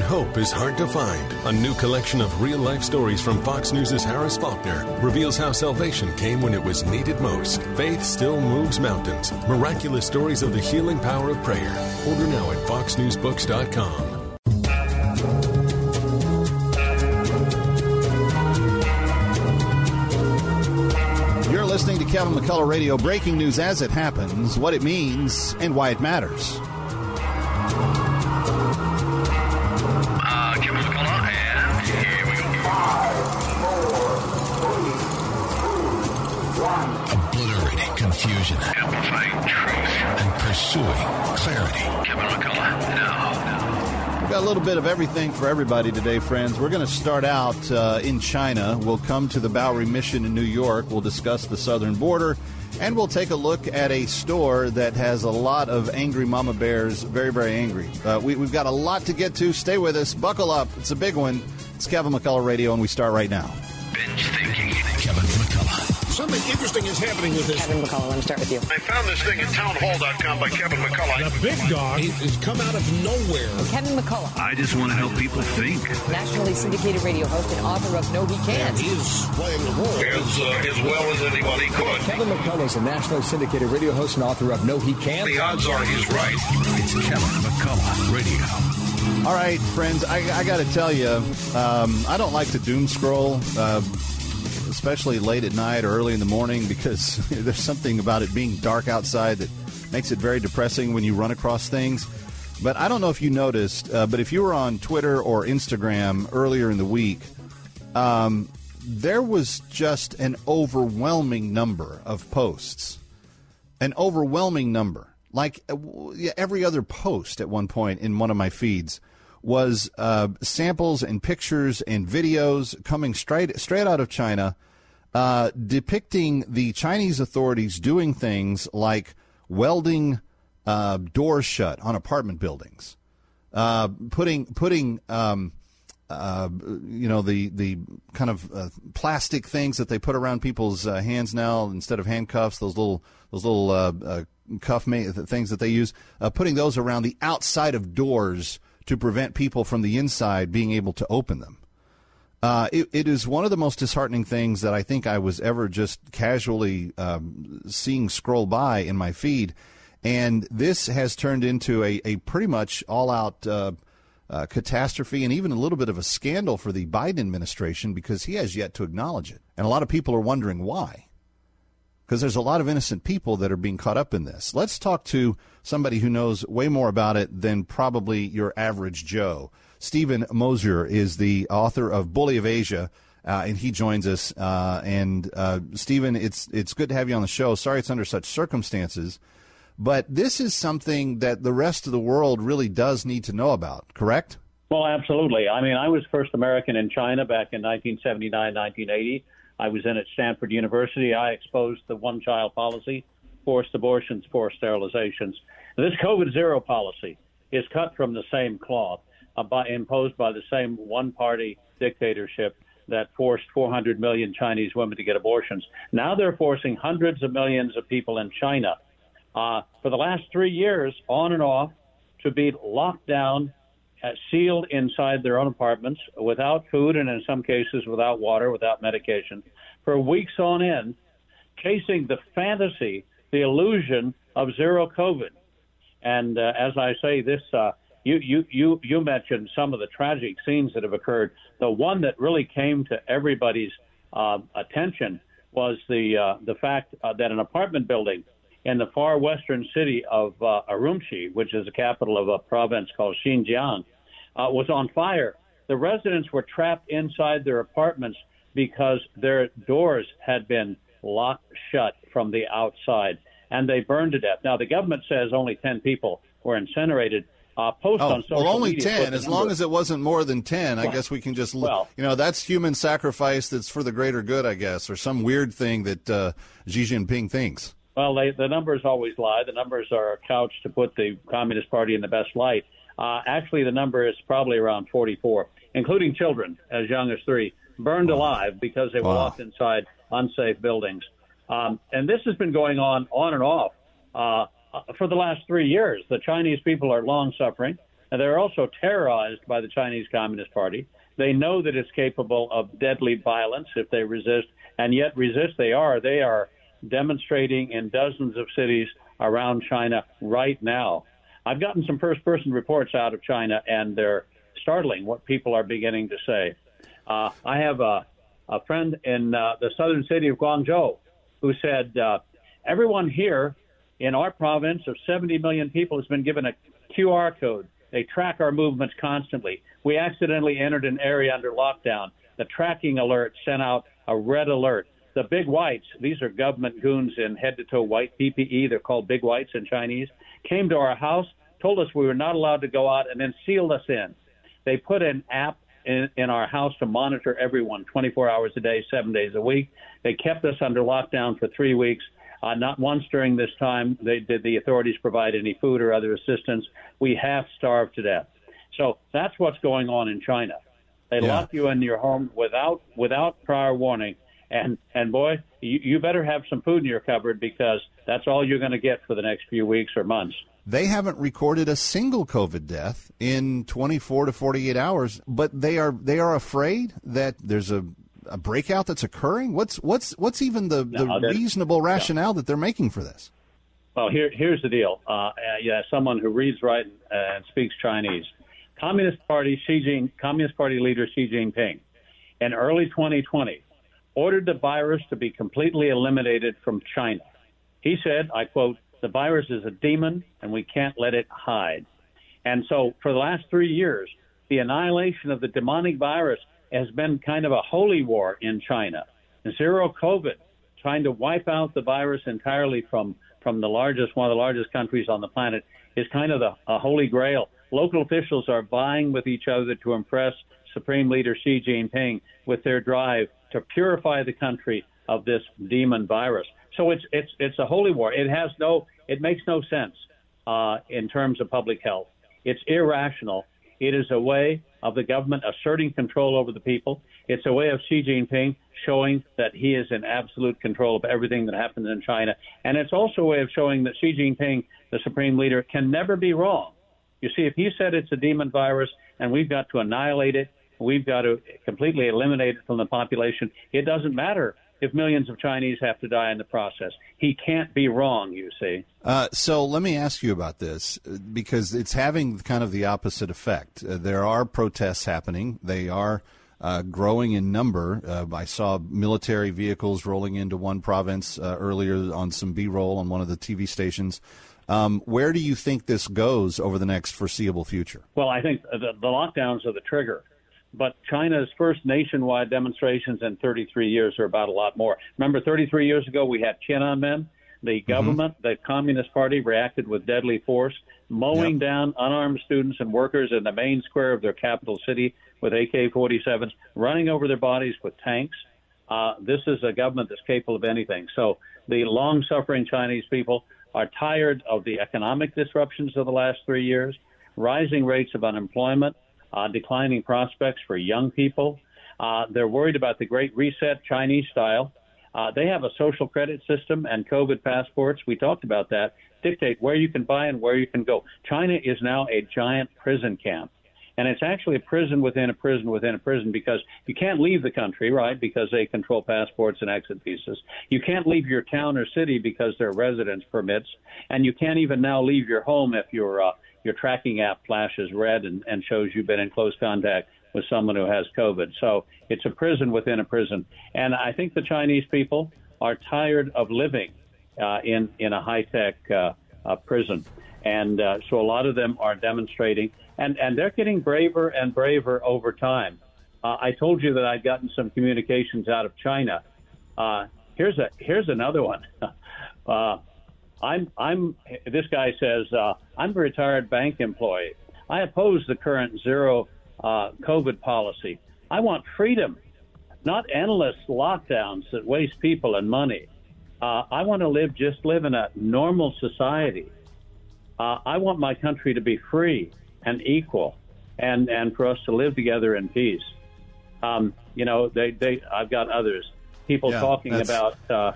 Hope is hard to find. A new collection of real life stories from Fox News' Harris Faulkner reveals how salvation came when it was needed most. Faith still moves mountains. Miraculous stories of the healing power of prayer. Order now at foxnewsbooks.com. You're listening to Kevin McCullough Radio breaking news as it happens, what it means, and why it matters. Confusion Amplifying truth. and pursuing clarity. Kevin McCullough, now. We've got a little bit of everything for everybody today, friends. We're going to start out uh, in China. We'll come to the Bowery Mission in New York. We'll discuss the southern border. And we'll take a look at a store that has a lot of angry mama bears, very, very angry. Uh, we, we've got a lot to get to. Stay with us. Buckle up. It's a big one. It's Kevin McCullough Radio, and we start right now. Binge thinking. Kevin McCullough. Something interesting is happening with this. Kevin McCullough, let me start with you. I found this thing at townhall.com by Kevin McCullough. The big dog has come out of nowhere. Kevin McCullough, I just want to help people think. nationally syndicated radio host and author of No He Can't. He's playing the role. As, uh, as well as anybody could. Kevin McCullough is a nationally syndicated radio host and author of No He Can't. The odds are he's right. It's Kevin McCullough Radio. All right, friends, I, I got to tell you, um, I don't like to doom scroll, uh, especially late at night or early in the morning, because there's something about it being dark outside that makes it very depressing when you run across things. But I don't know if you noticed, uh, but if you were on Twitter or Instagram earlier in the week, um, there was just an overwhelming number of posts. An overwhelming number. Like uh, every other post at one point in one of my feeds was uh, samples and pictures and videos coming straight straight out of China, uh, depicting the Chinese authorities doing things like welding uh, doors shut on apartment buildings, uh, putting putting um, uh, you know the the kind of uh, plastic things that they put around people's uh, hands now instead of handcuffs. Those little those little cuff ma- things that they use, putting those around the outside of doors to prevent people from the inside being able to open them. Uh, it, it is one of the most disheartening things that I think I was ever just casually um, seeing scroll by in my feed. And this has turned into a, a pretty much all out uh, uh, catastrophe and even a little bit of a scandal for the Biden administration because he has yet to acknowledge it. And a lot of people are wondering why. Because there's a lot of innocent people that are being caught up in this. Let's talk to somebody who knows way more about it than probably your average Joe. Steven Mosher is the author of Bully of Asia, uh, and he joins us. Uh, and uh, Steven, it's it's good to have you on the show. Sorry it's under such circumstances, but this is something that the rest of the world really does need to know about. Correct? Well, absolutely. I mean, I was first American in China back in 1979, 1980. I was in at Stanford University. I exposed the one child policy, forced abortions, forced sterilizations. This COVID zero policy is cut from the same cloth, uh, by, imposed by the same one party dictatorship that forced 400 million Chinese women to get abortions. Now they're forcing hundreds of millions of people in China uh, for the last three years, on and off, to be locked down, sealed inside their own apartments without food and in some cases without water, without medication, for weeks on end, chasing the fantasy, the illusion of zero COVID. And uh, as I say, this uh, you, you you you mentioned some of the tragic scenes that have occurred. The one that really came to everybody's uh, attention was the uh, the fact uh, that an apartment building in the far western city of uh, Urumqi, which is the capital of a province called Xinjiang, uh, was on fire. The residents were trapped inside their apartments because their doors had been locked shut from the outside, and they burned to death. Now, the government says only 10 people were incinerated. Uh, post Oh, on social media. well, only media 10. the As long as it wasn't more than 10, I guess we can just, well- you know, that's human sacrifice that's for the greater good, I guess, or some weird thing that uh, Xi Jinping thinks. Well, they, the numbers always lie. The numbers are couched to put the Communist Party in the best light. Uh, actually, the number is probably around 44, including children as young as three, burned alive because they were Wow. locked inside unsafe buildings. Um, and this has been going on on and off uh, for the last three years. The Chinese people are long suffering. And they're also terrorized by the Chinese Communist Party. They know that it's capable of deadly violence if they resist, and yet resist they are. They are demonstrating in dozens of cities around China right now. I've gotten some first person reports out of China, and they're startling what people are beginning to say. Uh, I have a, a friend in uh, the southern city of Guangzhou who said, uh, Everyone here in our province of 70 million people has been given a QR code. They track our movements constantly. We accidentally entered an area under lockdown. The tracking alert sent out a red alert. The big whites, these are government goons in head to toe white PPE, they're called big whites in Chinese, came to our house, told us we were not allowed to go out, and then sealed us in. They put an app in, in our house to monitor everyone 24 hours a day, seven days a week. They kept us under lockdown for three weeks. Uh, not once during this time they, did the authorities provide any food or other assistance. We half starved to death. So that's what's going on in China. They Yeah. lock you in your home without without prior warning, and and boy, you, you better have some food in your cupboard because that's all you're going to get for the next few weeks or months. They haven't recorded a single COVID death in 24 to 48 hours, but they are they are afraid that there's a, a breakout that's occurring. What's what's what's even the, No, the reasonable rationale that they're making for this? Well, here, here's the deal. Uh, uh, yeah, someone who reads, writes, and speaks Chinese. Communist Party Xi Jin, Communist Party leader Xi Jinping, in early 2020, ordered the virus to be completely eliminated from China. He said, I quote, "The virus is a demon, and we can't let it hide." And so, for the last three years, the annihilation of the demonic virus has been kind of a holy war in China. Zero COVID, trying to wipe out the virus entirely from from the largest one of the largest countries on the planet, is kind of the a holy grail. Local officials are vying with each other to impress Supreme Leader Xi Jinping with their drive to purify the country of this demon virus. So it's it's it's a holy war. It has no it makes no sense uh, in terms of public health. It's irrational. It is a way of the government asserting control over the people. It's a way of Xi Jinping showing that he is in absolute control of everything that happens in China. And it's also a way of showing that Xi Jinping, the supreme leader, can never be wrong. You see, if he said it's a demon virus and we've got to annihilate it, we've got to completely eliminate it from the population, it doesn't matter if millions of Chinese have to die in the process. He can't be wrong, you see. Uh, so let me ask you about this because it's having kind of the opposite effect. Uh, there are protests happening. They are uh, growing in number. Uh, I saw military vehicles rolling into one province uh, earlier on some B-roll on one of the TV stations. Um, where do you think this goes over the next foreseeable future? Well, I think the, the lockdowns are the trigger. But China's first nationwide demonstrations in 33 years are about a lot more. Remember, 33 years ago, we had Tiananmen. The government, the Communist Party, reacted with deadly force, mowing Yep. down unarmed students and workers in the main square of their capital city with AK 47s, running over their bodies with tanks. Uh, this is a government that's capable of anything. So the long suffering Chinese people are tired of the economic disruptions of the last three years, rising rates of unemployment, uh, declining prospects for young people. Uh, they're worried about the Great Reset Chinese style. Uh, they have a social credit system and COVID passports. We talked about that. Dictate where you can buy and where you can go. China is now a giant prison camp. And it's actually a prison within a prison within a prison because you can't leave the country, right? Because they control passports and exit visas. You can't leave your town or city because there are residence permits. And you can't even now leave your home if your uh, your tracking app flashes red and, and shows you've been in close contact with someone who has COVID. So it's a prison within a prison. And I think the Chinese people are tired of living uh, in in a high tech uh, uh, prison, and uh, so a lot of them are demonstrating, and and they're getting braver and braver over time. Uh, I told you that I'd gotten some communications out of China. Uh, here's a here's another one. I'm I'm this guy says uh, I'm a retired bank employee. I oppose the current zero uh, COVID policy. I want freedom, not endless lockdowns that waste people and money. Uh, I want to live just live in a normal society. Uh, I want my country to be free and equal, and and for us to live together in peace. Um, you know, they they I've got others people Yeah, talking about uh,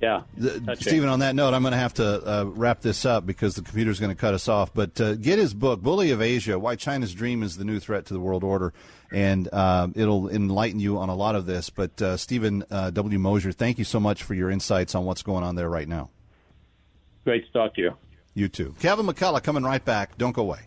Yeah. Touching. Steven, on that note, I'm going to have to uh, wrap this up because the computer's going to cut us off. But uh, get his book, Bully of Asia Why China's Dream is the New Threat to the World Order. And uh, it'll enlighten you on a lot of this. But uh, Steven uh, W. Mosher, thank you so much for your insights on what's going on there right now. Great to talk to you. You too. Kevin McCullough coming right back. Don't go away.